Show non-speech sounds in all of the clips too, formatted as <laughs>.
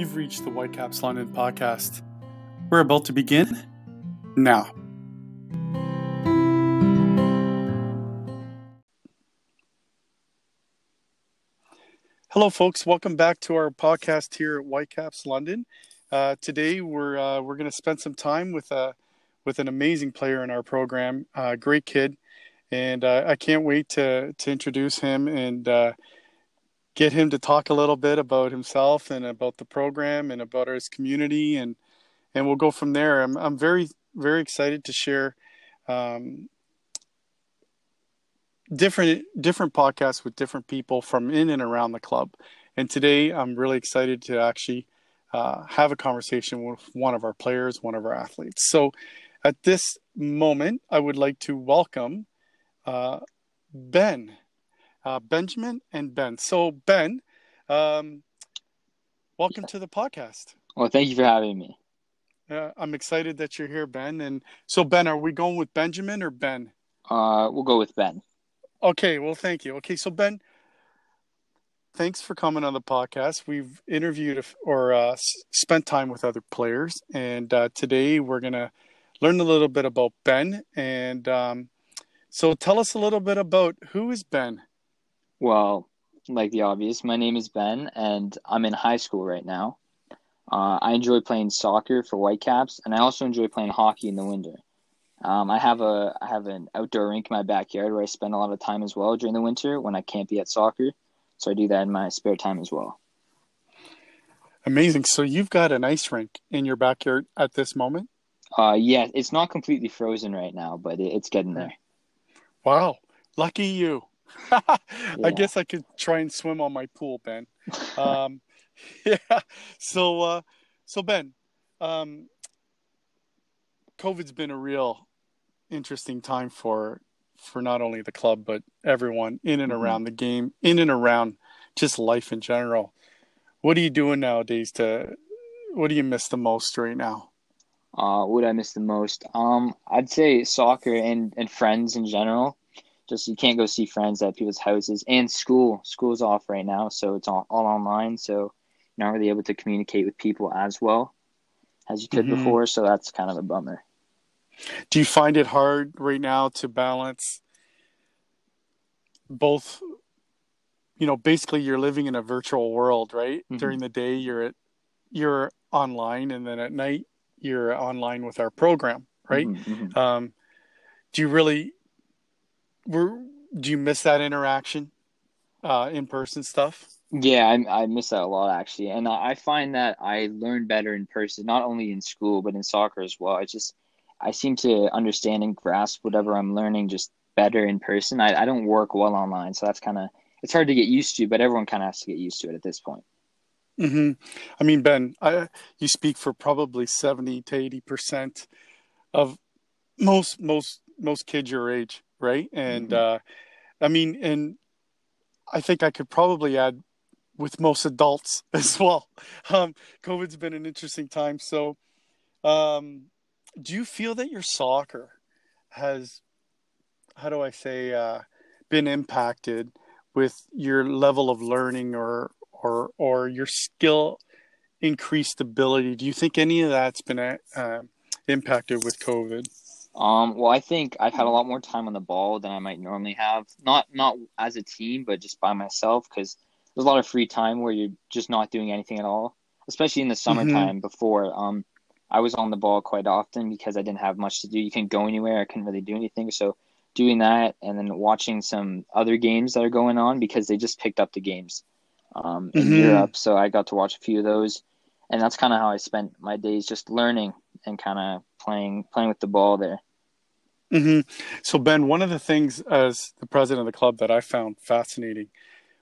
You've reached the Whitecaps London podcast. We're about to begin now. Hello, folks. Welcome back to our podcast here at Whitecaps London. Uh, today, we're uh, we're going to spend some time with a uh, with an amazing player in our program, uh, great kid, and uh, I can't wait to to introduce him and uh, get him to talk a little bit about himself and about the program and about his community, and and we'll go from there. I'm I'm very very excited to share. Um, different different podcasts with different people from in and around the club. And today, I'm really excited to actually uh, have a conversation with one of our players, one of our athletes. So, at this moment, I would like to welcome uh, Ben, uh, Benjamin, and Ben. So, Ben, um, welcome to the podcast. Well, thank you for having me. Uh, I'm excited that you're here, Ben. And so, Ben, are we going with Benjamin or Ben? Uh, we'll go with Ben. Okay, well, thank you. Okay, so Ben, thanks for coming on the podcast. We've interviewed or uh, spent time with other players, and uh, today we're gonna learn a little bit about Ben. And um, so, tell us a little bit about who is Ben. Well, like the obvious, my name is Ben, and I'm in high school right now. Uh, I enjoy playing soccer for Whitecaps, and I also enjoy playing hockey in the winter. Um, I have a I have an outdoor rink in my backyard where I spend a lot of time as well during the winter when I can't be at soccer. So I do that in my spare time as well. Amazing. So you've got an ice rink in your backyard at this moment? Uh, yeah, it's not completely frozen right now, but it, it's getting there. Wow, lucky you. <laughs> yeah. I guess I could try and swim on my pool, Ben. Um, <laughs> yeah. So, uh, so Ben, um, COVID's been a real interesting time for for not only the club but everyone in and mm-hmm. around the game, in and around just life in general. What are you doing nowadays to what do you miss the most right now? Uh, what I miss the most? Um, I'd say soccer and, and friends in general. Just you can't go see friends at people's houses and school. School's off right now, so it's all, all online. So you're not really able to communicate with people as well as you could mm-hmm. before. So that's kind of a bummer. Do you find it hard right now to balance both? You know, basically, you're living in a virtual world, right? Mm-hmm. During the day, you're at you're online, and then at night, you're online with our program, right? Mm-hmm. mm-hmm. Um, do you really? Were do you miss that interaction, uh, in person stuff? Yeah, I, I miss that a lot actually, and I find that I learn better in person, not only in school but in soccer as well. I just I seem to understand and grasp whatever I'm learning just better in person. I, I don't work well online, so that's kind of it's hard to get used to, but everyone kind of has to get used to it at this point. Mm-hmm. I mean, Ben, I, you speak for probably seventy to eighty percent of most most most kids your age, right? And mm-hmm. uh, I mean, and I think I could probably add with most adults <laughs> as well. Um, COVID's been an interesting time, so um, do you feel that your soccer has how do I say uh, been impacted with your level of learning or or or your skill increased ability? Do you think any of that's been uh, impacted with COVID? Um, well, I think I've had a lot more time on the ball than I might normally have. Not not as a team, but just by myself because there's a lot of free time where you're just not doing anything at all, especially in the mm-hmm. summertime mm-hmm. before. Um, I was on the ball quite often because I didn't have much to do. You couldn't go anywhere. I couldn't really do anything. So doing that and then watching some other games that are going on because they just picked up the games um, in mm-hmm. Europe. So I got to watch a few of those, and that's kind of how I spent my days just learning and kind of playing playing with the ball there. Mm-hmm. So Ben, one of the things as the president of the club that I found fascinating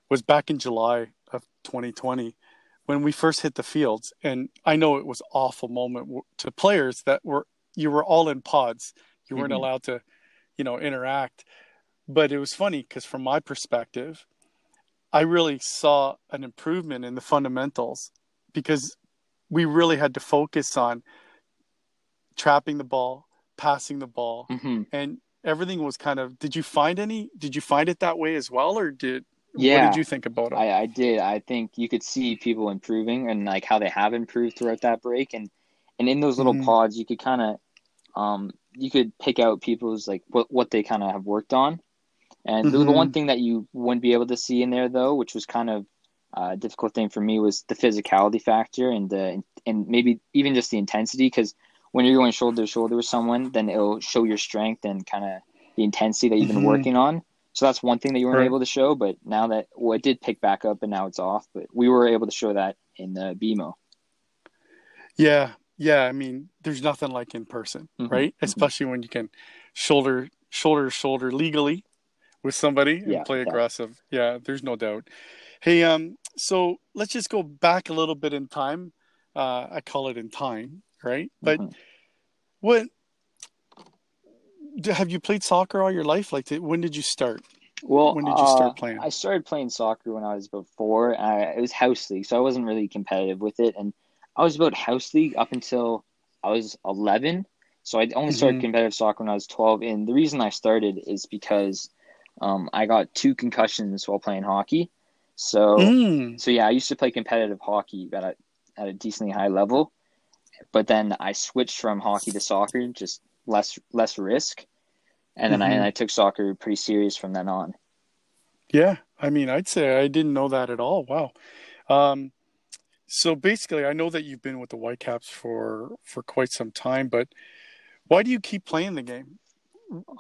was back in July of 2020 when we first hit the fields, and I know it was awful moment to players that were you were all in pods. You weren't mm-hmm. allowed to, you know, interact. But it was funny because from my perspective, I really saw an improvement in the fundamentals because we really had to focus on trapping the ball, passing the ball, mm-hmm. and everything was kind of. Did you find any? Did you find it that way as well, or did Yeah. What did you think about it? I, I did. I think you could see people improving and like how they have improved throughout that break, and and in those little Mhm. pods, you could kind of, um, you could pick out people's like what what they kind of have worked on, and the, the one thing that you wouldn't be able to see in there though, which was kind of uh, a difficult thing for me, was the physicality factor and the and maybe even just the intensity because when you're going shoulder to shoulder with someone, then it'll show your strength and kind of the intensity that you've been Mhm. working on. So that's one thing that you weren't Right. able to show, but now that well, it did pick back up and now it's off, but we were able to show that in the BMO. Yeah, yeah. I mean, there's nothing like in person, Mhm, right? mhm. Especially when you can shoulder shoulder to shoulder legally with somebody and Yeah, play yeah. aggressive. Yeah, there's no doubt. Hey, um, so let's just go back a little bit in time. Uh, I call it in time, right? But Mhm. what have you played soccer all your life? Like, when did you start? Well, When did you start uh, playing? I started playing soccer when I was about four. And I, it was house league, so I wasn't really competitive with it. And I was about house league up until I was 11. So I only started Mhm. competitive soccer when I was 12. And the reason I started is because um, I got two concussions while playing hockey. So, Mm, so yeah, I used to play competitive hockey at a, at a decently high level. But then I switched from hockey to soccer, just less less risk. And then I, Mhm. and I took soccer pretty serious from then on. yeah, I mean, I'd say I didn't know that at all. Wow. Um, so basically, I know that you've been with the Whitecaps for for quite some time, but why do you keep playing the game?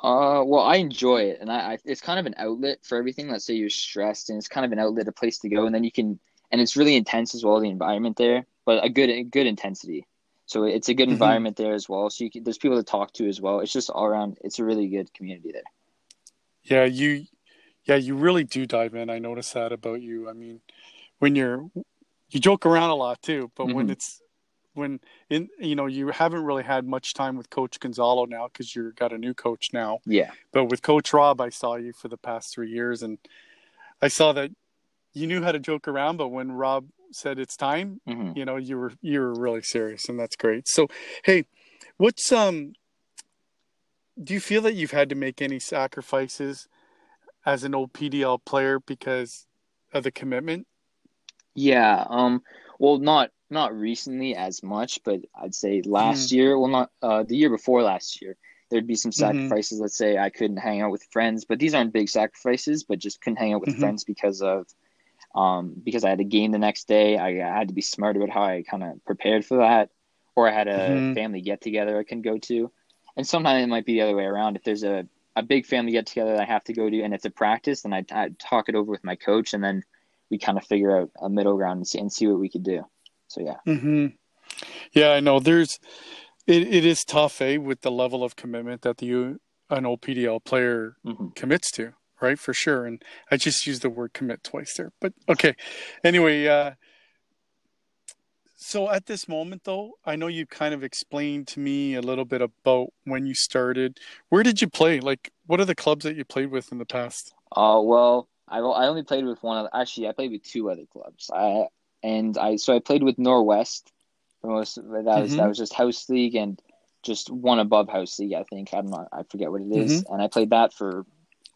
Uh, well, I enjoy it, and I, I it's kind of an outlet for everything. Let's say you're stressed, and it's kind of an outlet, a place to go, and then you can, and it's really intense as well. The environment there, but a good, a good intensity. So it's a good Mhm. environment there as well. So you can, there's people to talk to as well. It's just all around. It's a really good community there. Yeah, you, yeah, you really do dive in. I notice that about you. I mean, when you're, you joke around a lot too, but when Mhm. it's, when in, you know, you haven't really had much time with Coach Gonzalo now because you've got a new coach now. Yeah, But with Coach Rob, I saw you for the past three years, and I saw that you knew how to joke around. But when Rob said it's time, hmm you know, you were you were really serious, and that's great. So, hey, what's um? Do you feel that you've had to make any sacrifices as an OPDL player because of the commitment? yeah. Um, well, not not recently as much, but I'd say last year. Well, not uh, the year before last year. There'd be some Mhm. sacrifices. Let's say I couldn't hang out with friends, but these aren't big sacrifices. But just couldn't hang out with Mhm. friends because of um, because I had a game the next day. I, I had to be smart about how I kind of prepared for that, or I had a Mhm. family get together I can go to, and sometimes it might be the other way around. If there's a a big family get together that I have to go to, and it's a practice, then I I talk it over with my coach, and then we kind of figure out a middle ground and see, and see what we could do. So yeah, Mm-hmm. Yeah, I know. There's, it, it is tough, eh, with the level of commitment that the an OPDL player hmm commits to, right? For sure. And I just used the word commit twice there, but okay. Anyway, uh, so at this moment, though, I know you kind of explained to me a little bit about when you started. Where did you play? Like, what are the clubs that you played with in the past? Uh, well, I I only played with one other. Actually, I played with two other clubs. I and I so I played with Norwest for most. That was Mhm. that was just house league and just one above house league. I think I'm not. I forget what it is. And I played that for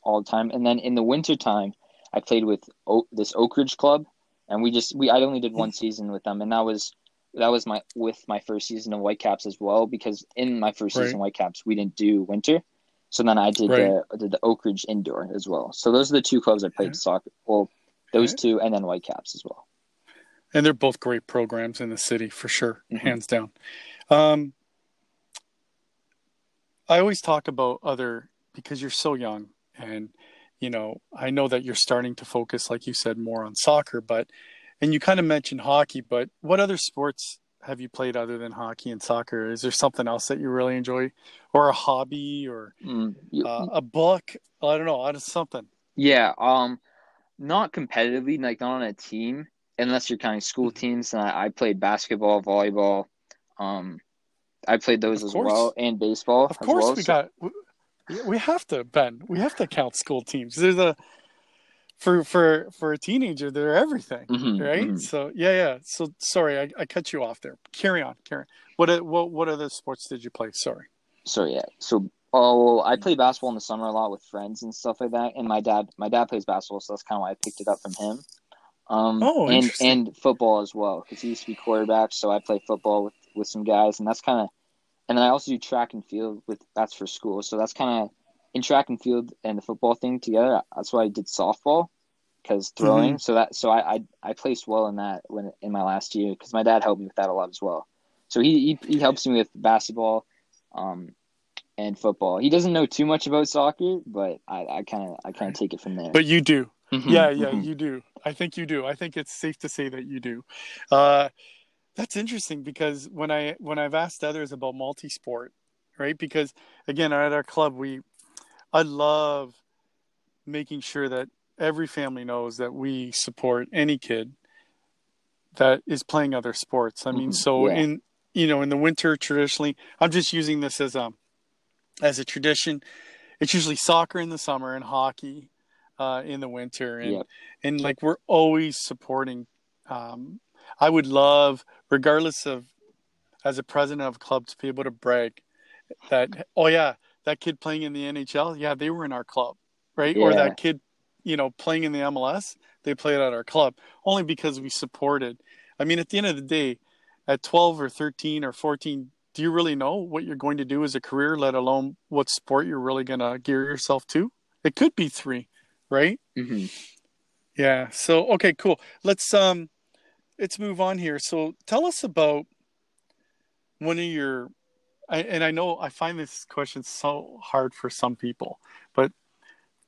all the time. And then in the winter time, I played with o- this Oak Ridge club, and we just we I only did one <laughs> season with them, and that was that was my with my first season of Whitecaps as well because in my first Right. season Whitecaps we didn't do winter. So then I did Right. the did the Oak Ridge indoor as well. So those are the two clubs I played soccer. Well, those Okay. two, and then Whitecaps as well. And they're both great programs in the city for sure, Mhm. hands down. Um, I always talk about other because you're so young, and you know I know that you're starting to focus, like you said, more on soccer. But and you kind of mentioned hockey, but what other sports have you played other than hockey and soccer? Is there something else that you really enjoy, or a hobby, or Mm, uh, a book? I don't know, something. yeah, um, not competitively, like not on a team, unless you're counting school Mm-hmm. teams. And I, I played basketball, volleyball. Um, I played those Of as course. well, and baseball. Of course, well. we So- got. We- have to, Ben. We have to count school teams. There's a for for for a teenager. They're everything, Mhm, right? mhm. So yeah, yeah. So sorry, I, I cut you off there. Carry on, carry. On. What what what other sports did you play? Sorry. So yeah, so Oh, I play basketball in the summer a lot with friends and stuff like that. And my dad, my dad plays basketball, so that's kind of why I picked it up from him. Um, Oh, and and football as well because he used to be quarterback, so I play football with with some guys, and that's kind of. And then I also do track and field with that's for school, so that's kind of in track and field and the football thing together. That's why I did softball because throwing. So that so I, I I placed well in that when in my last year because my dad helped me with that a lot as well. So he he, he helps me with basketball, um, and football. He doesn't know too much about soccer, but I I kind of I kind of take it from there. But you do. Mhm, Yeah, yeah, mhm. you do. I think you do. I think it's safe to say that you do. Uh, that's interesting because when I when I've asked others about multi-sport, right? Because again, at our club, we I love making sure that every family knows that we support any kid that is playing other sports. I mean, Mhm, so yeah. in you know in the winter traditionally, I'm just using this as a as a tradition. It's usually soccer in the summer and hockey uh, in the winter, and and like we're always supporting. Um, I would love, regardless of as a president of a club, to be able to brag that oh yeah, that kid playing in the NHL, yeah, they were in our club, right? Or that kid, you know, playing in the MLS, they played at our club only because we supported. I mean, at the end of the day, at 12 or 13 or 14, do you really know what you're going to do as a career, let alone what sport you're really going to gear yourself to? It could be three, right? Mhm. Yeah. So okay, cool. Let's um let's move on here. So tell us about one of your I, and I know I find this question so hard for some people, but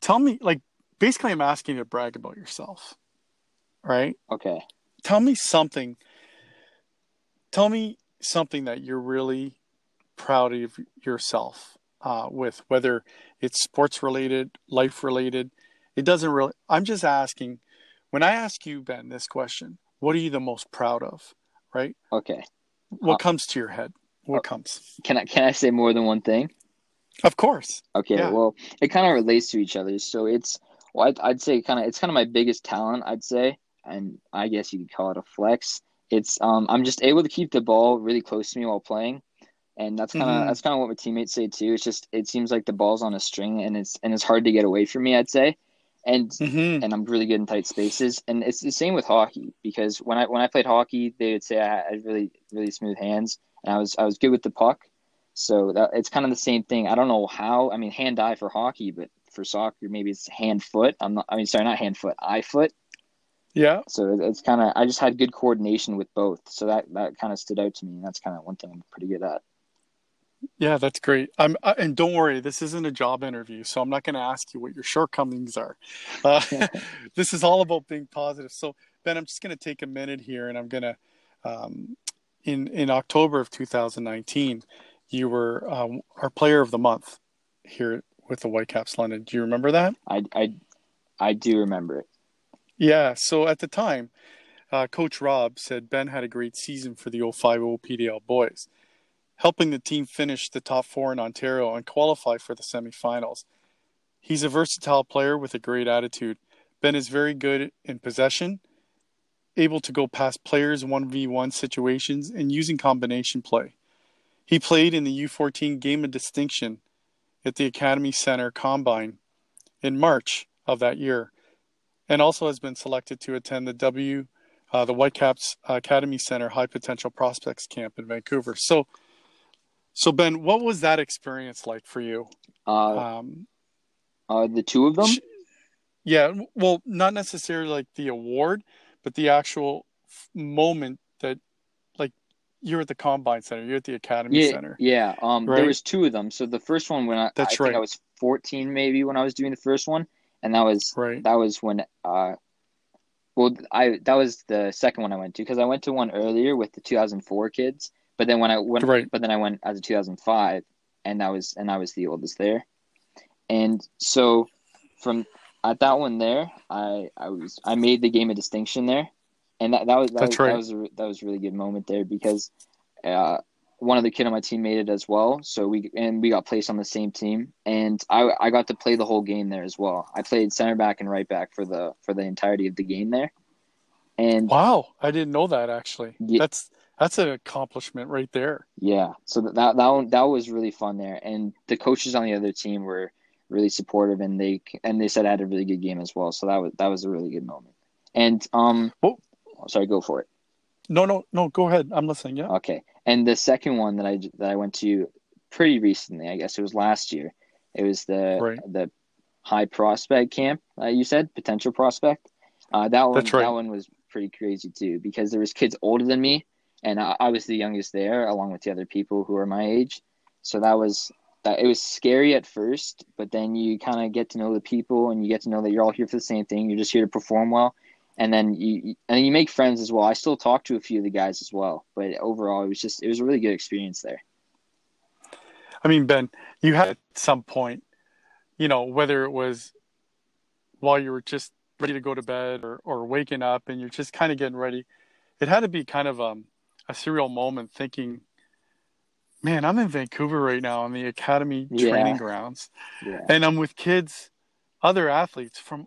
tell me like basically I'm asking you to brag about yourself. Right? Okay. Tell me something tell me something that you're really proud of yourself uh, with, whether it's sports related, life related. It doesn't really, I'm just asking, when I ask you, Ben, this question, what are you the most proud of? Right? Okay. What Uh, comes to your head? What comes? Can I can I say more than one thing? Of course. Okay, Yeah. well, it kind of relates to each other. So it's, well, I'd, I'd say kind of, it's kind of my biggest talent, I'd say, and I guess you could call it a flex. It's, um, I'm just able to keep the ball really close to me while playing, and that's kind of, Mhm. that's kind of what my teammates say too. It's just, it seems like the ball's on a string, and it's, and it's hard to get away from me, I'd say, and hmm and I'm really good in tight spaces. And it's the same with hockey because when I when I played hockey, they would say I had really really smooth hands, and I was I was good with the puck. So that it's kind of the same thing. I don't know how. I mean, hand eye for hockey, but for soccer, maybe it's hand foot. I'm not. I mean, sorry, not hand foot, eye foot. Yeah. So it's kind of. I just had good coordination with both. So that that kind of stood out to me. And that's kind of one thing I'm pretty good at. Yeah, that's great. I'm, I, and don't worry, this isn't a job interview, so I'm not going to ask you what your shortcomings are. Uh, <laughs> this is all about being positive. So, Ben, I'm just going to take a minute here, and I'm going to, um, in in October of 2019, you were um, our Player of the Month here with the Whitecaps London. Do you remember that? I I I do remember it. Yeah. So at the time, uh, Coach Rob said Ben had a great season for the 050 PDL boys, helping the team finish the top four in Ontario and qualify for the semifinals. He's a versatile player with a great attitude. Ben is very good in possession, able to go past players 1v1 situations, and using combination play. He played in the U14 Game of Distinction at the Academy Center Combine in March of that year and also has been selected to attend the W, uh, the Whitecaps Academy Center High Potential Prospects Camp in Vancouver. So, so Ben, what was that experience like for you? Uh, Um, uh, the two of them. sh- yeah, well, not necessarily like the award, but the actual f- moment that, like, you're at the Combine Center, you're at the Academy Yeah, Center. yeah. Um, Right? there was two of them. So the first one when I, That's I think right. I was 14 maybe when I was doing the first one, and that was Right. that was when uh, well I that was the second one I went to because I went to one earlier with the 2004 kids, but then when I went, Right. but then I went as a 2005, and that was and I was the oldest there, and so from at that one there, I I was I made the game of distinction there, and that that was that, That's was, right. that was a, that was a really good moment there because uh, one of the kid on my team made it as well. So we and we got placed on the same team, and I I got to play the whole game there as well. I played center back and right back for the for the entirety of the game there, and Wow, I didn't know that actually. Ye- That's that's an accomplishment right there. Yeah. So that that that, one, that was really fun there, and the coaches on the other team were really supportive, and they and they said I had a really good game as well. So that was that was a really good moment. And um, oh, sorry, go for it. No, no, no. Go ahead. I'm listening. Yeah. Okay. And the second one that I that I went to pretty recently, I guess it was last year. It was the right. the high prospect camp. Uh, you said potential prospect. Uh, that one. Right. That one was pretty crazy too because there was kids older than me, and I, I was the youngest there, along with the other people who are my age. So that was that. It was scary at first, but then you kind of get to know the people, and you get to know that you're all here for the same thing. You're just here to perform well, and then you and you make friends as well. I still talk to a few of the guys as well, but overall, it was just it was a really good experience there. I mean, Ben, you had at some point, you know, whether it was while you were just ready to go to bed or, or waking up and you're just kind of getting ready, it had to be kind of um, a surreal moment thinking, man, I'm in Vancouver right now on the academy training Yeah. grounds Yeah. and I'm with kids, other athletes from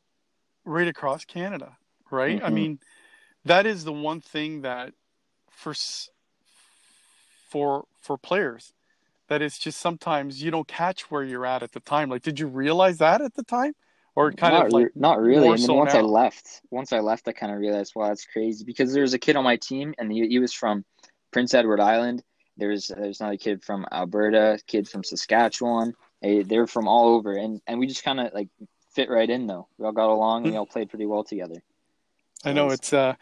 right across Canada, right? I Mhm. mean, that is the one thing that for for for players that it's just sometimes you don't catch where you're at at the time. Like, did you realize that at the time, or kind not, of like re- not really. And then so once I left, once I left, I kind of realized, wow, that's crazy. Because there was a kid on my team, and he, he was from Prince Edward Island. There's there's another kid from Alberta, kid from Saskatchewan. They they were from all over, and and we just kind of like fit right in though. We all got along, and we all played pretty well together. I know it's uh,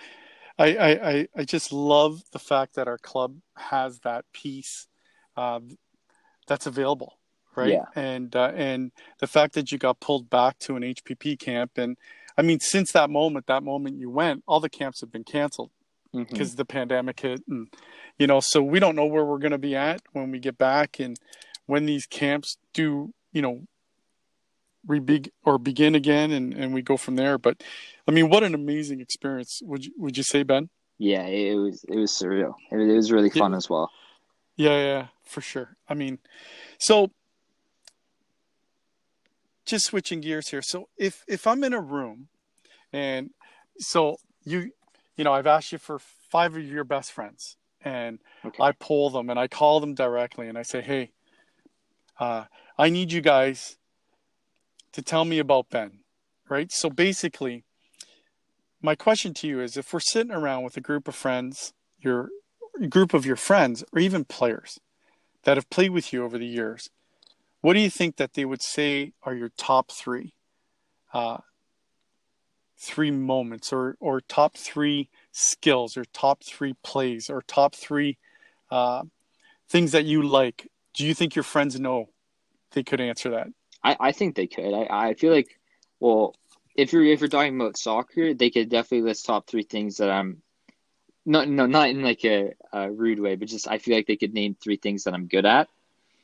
I, I I I just love the fact that our club has that piece, uh, that's available, right? Yeah. And uh, and the fact that you got pulled back to an HPP camp, and I mean, since that moment, that moment you went, all the camps have been canceled because the pandemic hit, and you know, so we don't know where we're going to be at when we get back, and when these camps do, you know, re or begin again, and and we go from there. But I mean, what an amazing experience! Would you would you say, Ben? Yeah, it, was it was surreal. It, was- it was really fun as well. Yeah, yeah, for sure. I mean, so just switching gears here. So if if I'm in a room and so you you know, I've asked you for five of your best friends and Okay. I pull them and I call them directly and I say, "Hey, uh, I need you guys to tell me about Ben." Right? So basically, my question to you is if we're sitting around with a group of friends, your group of your friends or even players that have played with you over the years, what do you think that they would say are your top three, uh, three moments, or or top three skills, or top three plays, or top three uh, things that you like? Do you think your friends know they could answer that? I, I think they could. I, I feel like, well, if you're if you're talking about soccer, they could definitely list top three things that I'm. No, no, not in like a, a rude way, but just I feel like they could name three things that I'm good at.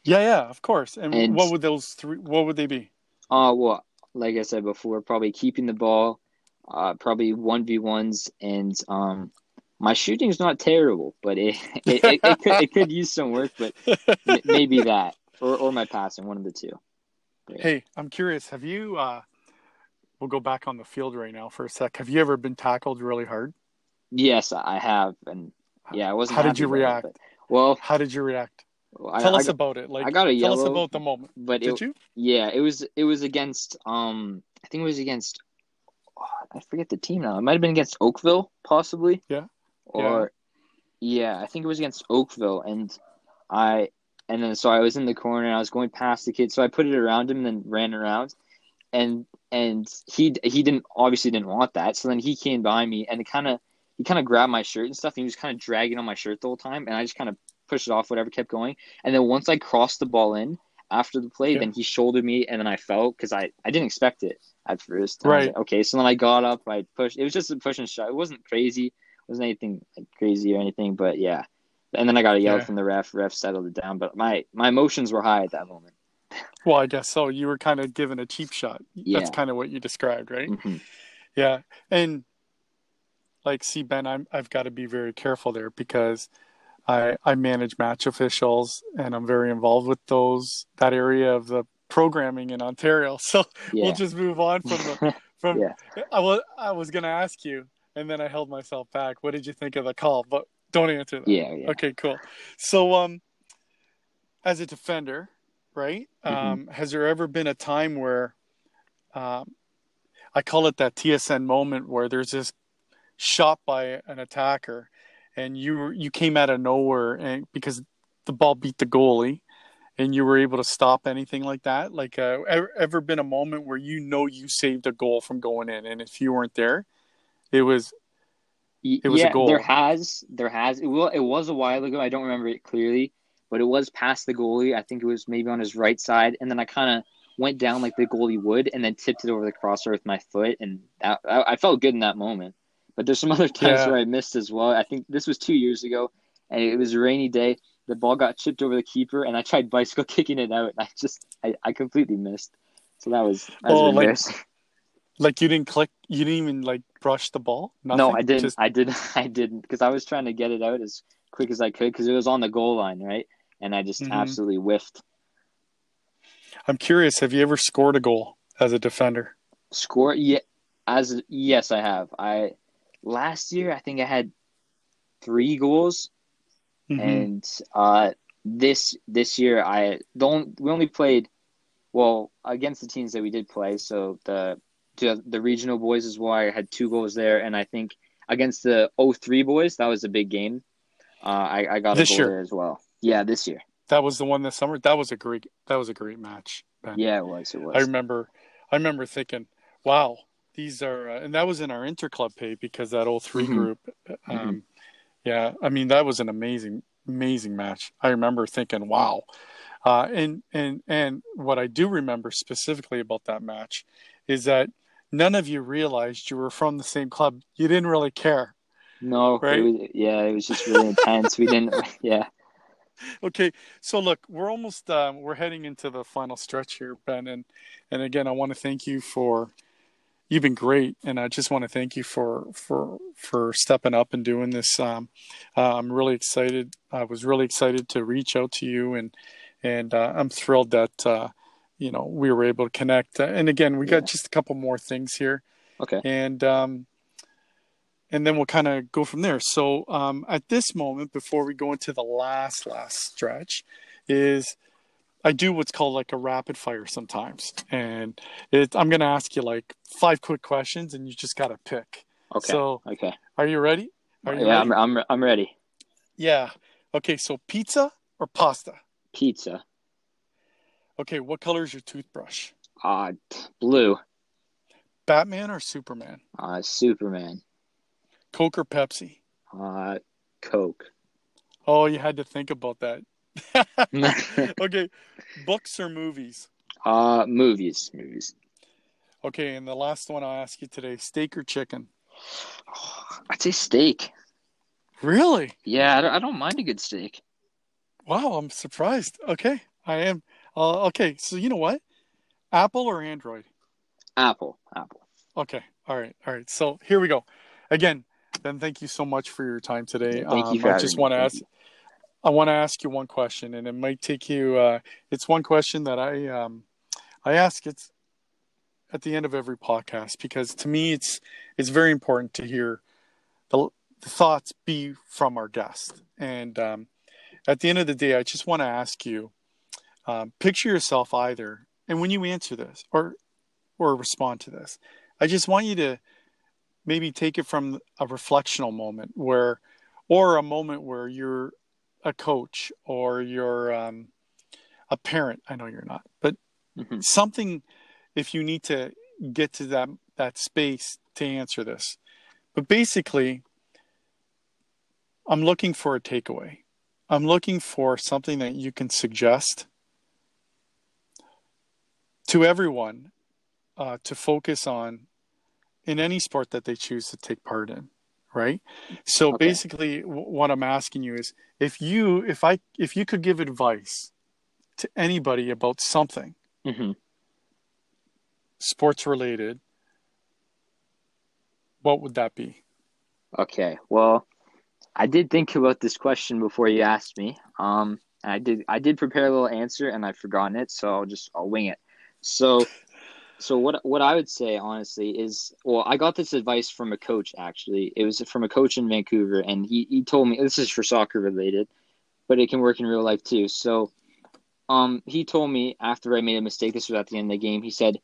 Yeah, yeah, of course. And, And- what would those three? What would they be? Uh, well, like I said before, probably keeping the ball, uh, probably one v ones, and um, my shooting's not terrible, but it <laughs> it, it, it could it could use some work, but <laughs> maybe that or or my passing, one of the two. Hey, I'm curious. Have you? Uh, we'll go back on the field right now for a sec. Have you ever been tackled really hard? Yes, I have, and yeah, I wasn't. How did you it, react? but- well, How did you react? I, Tell I us got- about it. Like, I got a tell us about the moment. but Did it, you? yeah, it was it was against um I think it was against oh, I forget the team now. It might have been against Oakville, possibly. Yeah. Or yeah, I think it was against Oakville, and I and then so I was in the corner and I was going past the kid, so I put it around him and then ran around, and and he he didn't obviously didn't want that, so then he came behind me and kind of he kind of grabbed my shirt and stuff, and he was kind of dragging on my shirt the whole time, and I just kind of pushed it off, whatever, kept going, and then once I crossed the ball in after the play, Yeah. then he shouldered me, and then I fell because I I didn't expect it at first. And I was Right. like, okay, so then I got up, I pushed. It was just a push and shot. It wasn't crazy. It wasn't anything like crazy or anything, but yeah. And then I got a yell Yeah. from the ref. Ref settled it down, but my my emotions were high at that moment. <laughs> Well, I guess so. You were kind of given a cheap shot. Yeah. That's kind of what you described, right? hmm Yeah, and like, see, Ben, I'm I've got to be very careful there because I I manage match officials and I'm very involved with those that area of the programming in Ontario. <laughs> So Yeah. we'll just move on from the <laughs> from. Yeah. I was I was gonna ask you, and then I held myself back. What did you think of the call? But Don't answer that. Yeah, yeah. Okay, cool. So, um, as a defender, right? Mhm. Um, has there ever been a time where, um, I call it that TSN moment where there's this shot by an attacker, and you you came out of nowhere, and because the ball beat the goalie, and you were able to stop anything like that. Like, uh, ever, ever been a moment where you know you saved a goal from going in, and if you weren't there, it was It was a goal. there has, there has. It will. It was a while ago. I don't remember it clearly, but it was past the goalie. I think it was maybe on his right side, and then I kind of went down like the goalie would, and then tipped it over the crossbar with my foot, and that, I, I felt good in that moment. But there's some <laughs> other times Yeah. where I missed as well. I think this was two years ago, and it was a rainy day. The ball got chipped over the keeper, and I tried bicycle <laughs> kicking it out, and I just, I, I completely missed. So that was, that was Oh, like- <laughs> like you didn't click, you didn't even like brush the ball. No, I didn't. Just- I didn't. I didn't because I was trying to get it out as quick as I could because it was on the goal line, right? And I just Mhm. absolutely whiffed. I'm curious. Have you ever scored a goal as a defender? Score? Yeah. As yes, I have. I last year I think I had three goals, Mhm. and uh, this this year I don't. We only played well against the teams that we did play. So the the, the regional boys is why I had two goals there, and I think against the 03 boys that was a big game. Uh, I I got This a goal year? there as well. Yeah, this year. That was the one this summer. That was a great. That was a great match. Ben. Yeah, it was. It was. I remember. I remember thinking, "Wow, these are," uh, and that was in our interclub pay because that 3 Mhm. group. Um, Yeah, I mean that was an amazing, amazing match. I remember thinking, "Wow," uh, and and and what I do remember specifically about that match is that none of you realized you were from the same club. You didn't really care. no, Right? it was, yeah, it was just really intense. We didn't. <laughs> Yeah. Okay, so look, we're almost um, we're heading into the final stretch here, Ben, and and again, I want to thank you for you've been great, and I just want to thank you for for for stepping up and doing this. Um, uh, I'm really excited. I was really excited to reach out to you, and and uh, I'm thrilled that uh, you know we were able to connect. Uh, and again, we got Yeah. just a couple more things here Okay. and um, and then we'll kind of go from there. So um, at this moment, before we go into the last last stretch, is I do what's called like a rapid fire sometimes, and it, I'm going to ask you like five quick questions, and you just got to pick. Okay. So okay. are you ready? Are you Yeah, ready? I'm. I'm. I'm ready. Yeah. Okay. So pizza or pasta? Pizza. Okay. What color is your toothbrush? Uh, blue. Batman or Superman? Uh, Superman. Coke or Pepsi? Uh, Coke. Oh, you had to think about that. <laughs> <laughs> okay, books or movies? uh, movies. Movies. Okay, and the last one I'll ask you today: steak or chicken? <sighs> I'd say steak. Really? Yeah, I don't, I don't mind a good steak. Wow, I'm surprised. Okay, I am. Uh, okay, so you know what? Apple or Android? Apple. Apple. Okay, all right, all right. So here we go. Again, Ben, thank you so much for your time today. Thank you Um, for I just want to ask. you. I want to ask you one question, and it might take you. Uh, it's one question that I um, I ask it's at the end of every podcast because to me it's it's very important to hear the, the thoughts be from our guest. And um, at the end of the day, I just want to ask you: um, picture yourself either, and when you answer this or or respond to this, I just want you to maybe take it from a reflectional moment where, or a moment where you're a coach or you're um, a parent. I know you're not, but Mhm. something. If you need to get to that that space to answer this, but basically, I'm looking for a takeaway. I'm looking for something that you can suggest to everyone uh, to focus on in any sport that they choose to take part in right so Okay. basically w- what i'm asking you is if you if i if you could give advice to anybody about something hmm sports related what would that be Okay. Well, I did think about this question before you asked me. Um, and I did. I did prepare a little answer, and I've forgotten it, so I'll just I'll wing it. So, So what what I would say honestly is, well, I got this advice from a coach actually. It was from a coach in Vancouver, and he he told me this is for soccer related, but it can work in real life too. So, um, he told me after I made a mistake, this was at the end of the game. He said,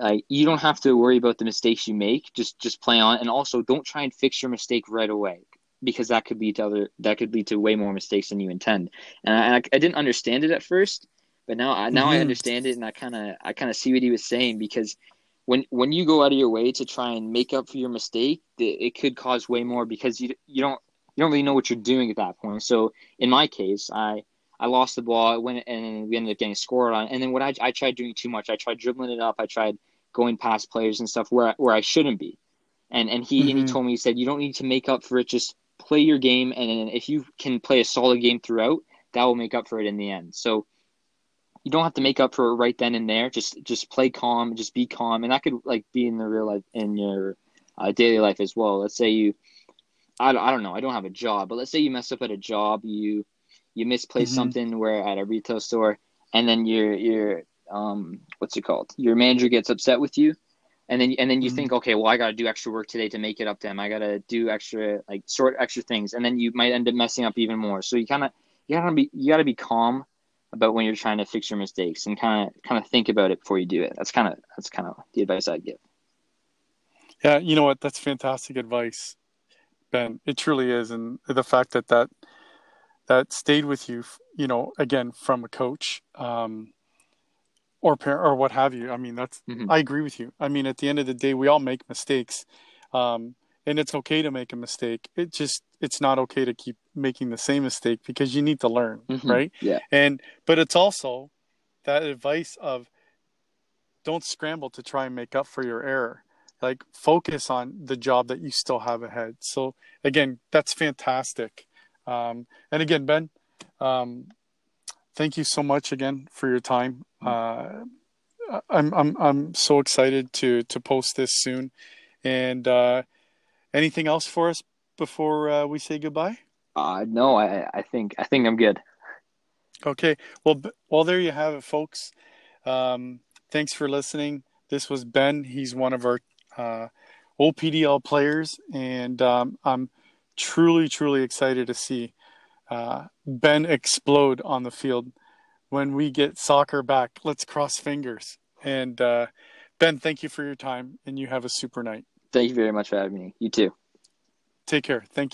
uh, "You don't have to worry about the mistakes you make. Just just play on, and also don't try and fix your mistake right away." Because that could lead to other that could lead to way more mistakes than you intend, and I, I didn't understand it at first, but now I now mm-hmm. I understand it and I kind of I kind of see what he was saying because when when you go out of your way to try and make up for your mistake, it could cause way more because you you don't you don't really know what you're doing at that point. So in my case, I I lost the ball, I went and we ended up getting scored on. And then what I I tried doing too much. I tried dribbling it up. I tried going past players and stuff where where I shouldn't be. And and he mm-hmm. and he mm-hmm. told me he said you don't need to make up for it. Just play your game, and if you can play a solid game throughout, that will make up for it in the end. So you don't have to make up for it right then and there. Just just play calm, just be calm, and that could like be in the real life in your uh, daily life as well. Let's say you, I, I don't know, I don't have a job, but let's say you mess up at a job, you you misplace mm-hmm. something where at a retail store, and then your your um what's it called? Your manager gets upset with you, and then and then you mm-hmm. think, okay, well I got to do extra work today to make it up to him. I got to do extra like sort extra things, and then you might end up messing up even more. So you kind of you gotta be you gotta be calm about when you're trying to fix your mistakes and kind of kind of think about it before you do it. That's kind of that's kind of the advice I'd give. Yeah, you know what? That's fantastic advice, Ben. It truly is, and the fact that that that stayed with you, you know, again from a coach um, or parent or what have you. I mean, that's mm-hmm. I agree with you. I mean, at the end of the day, we all make mistakes. Um, and it's okay to make a mistake. It just it's not okay to keep making the same mistake because you need to learn, mm-hmm. right? Yeah. And but it's also that advice of don't scramble to try and make up for your error. Like focus on the job that you still have ahead. So again, that's fantastic. Um, and again, Ben, um, thank you so much again for your time. Mm-hmm. Uh, I'm I'm I'm so excited to to post this soon, and uh, Anything else for us before uh, we say goodbye? Uh, no, I, I think I think I'm good. Okay. Well, well, there you have it, folks. Um, thanks for listening. This was Ben. He's one of our uh, PDL players, and um, I'm truly, truly excited to see uh, Ben explode on the field when we get soccer back. Let's cross fingers. And uh, Ben, thank you for your time, and you have a super night. Thank you very much for having me. You too. Take care. Thank you.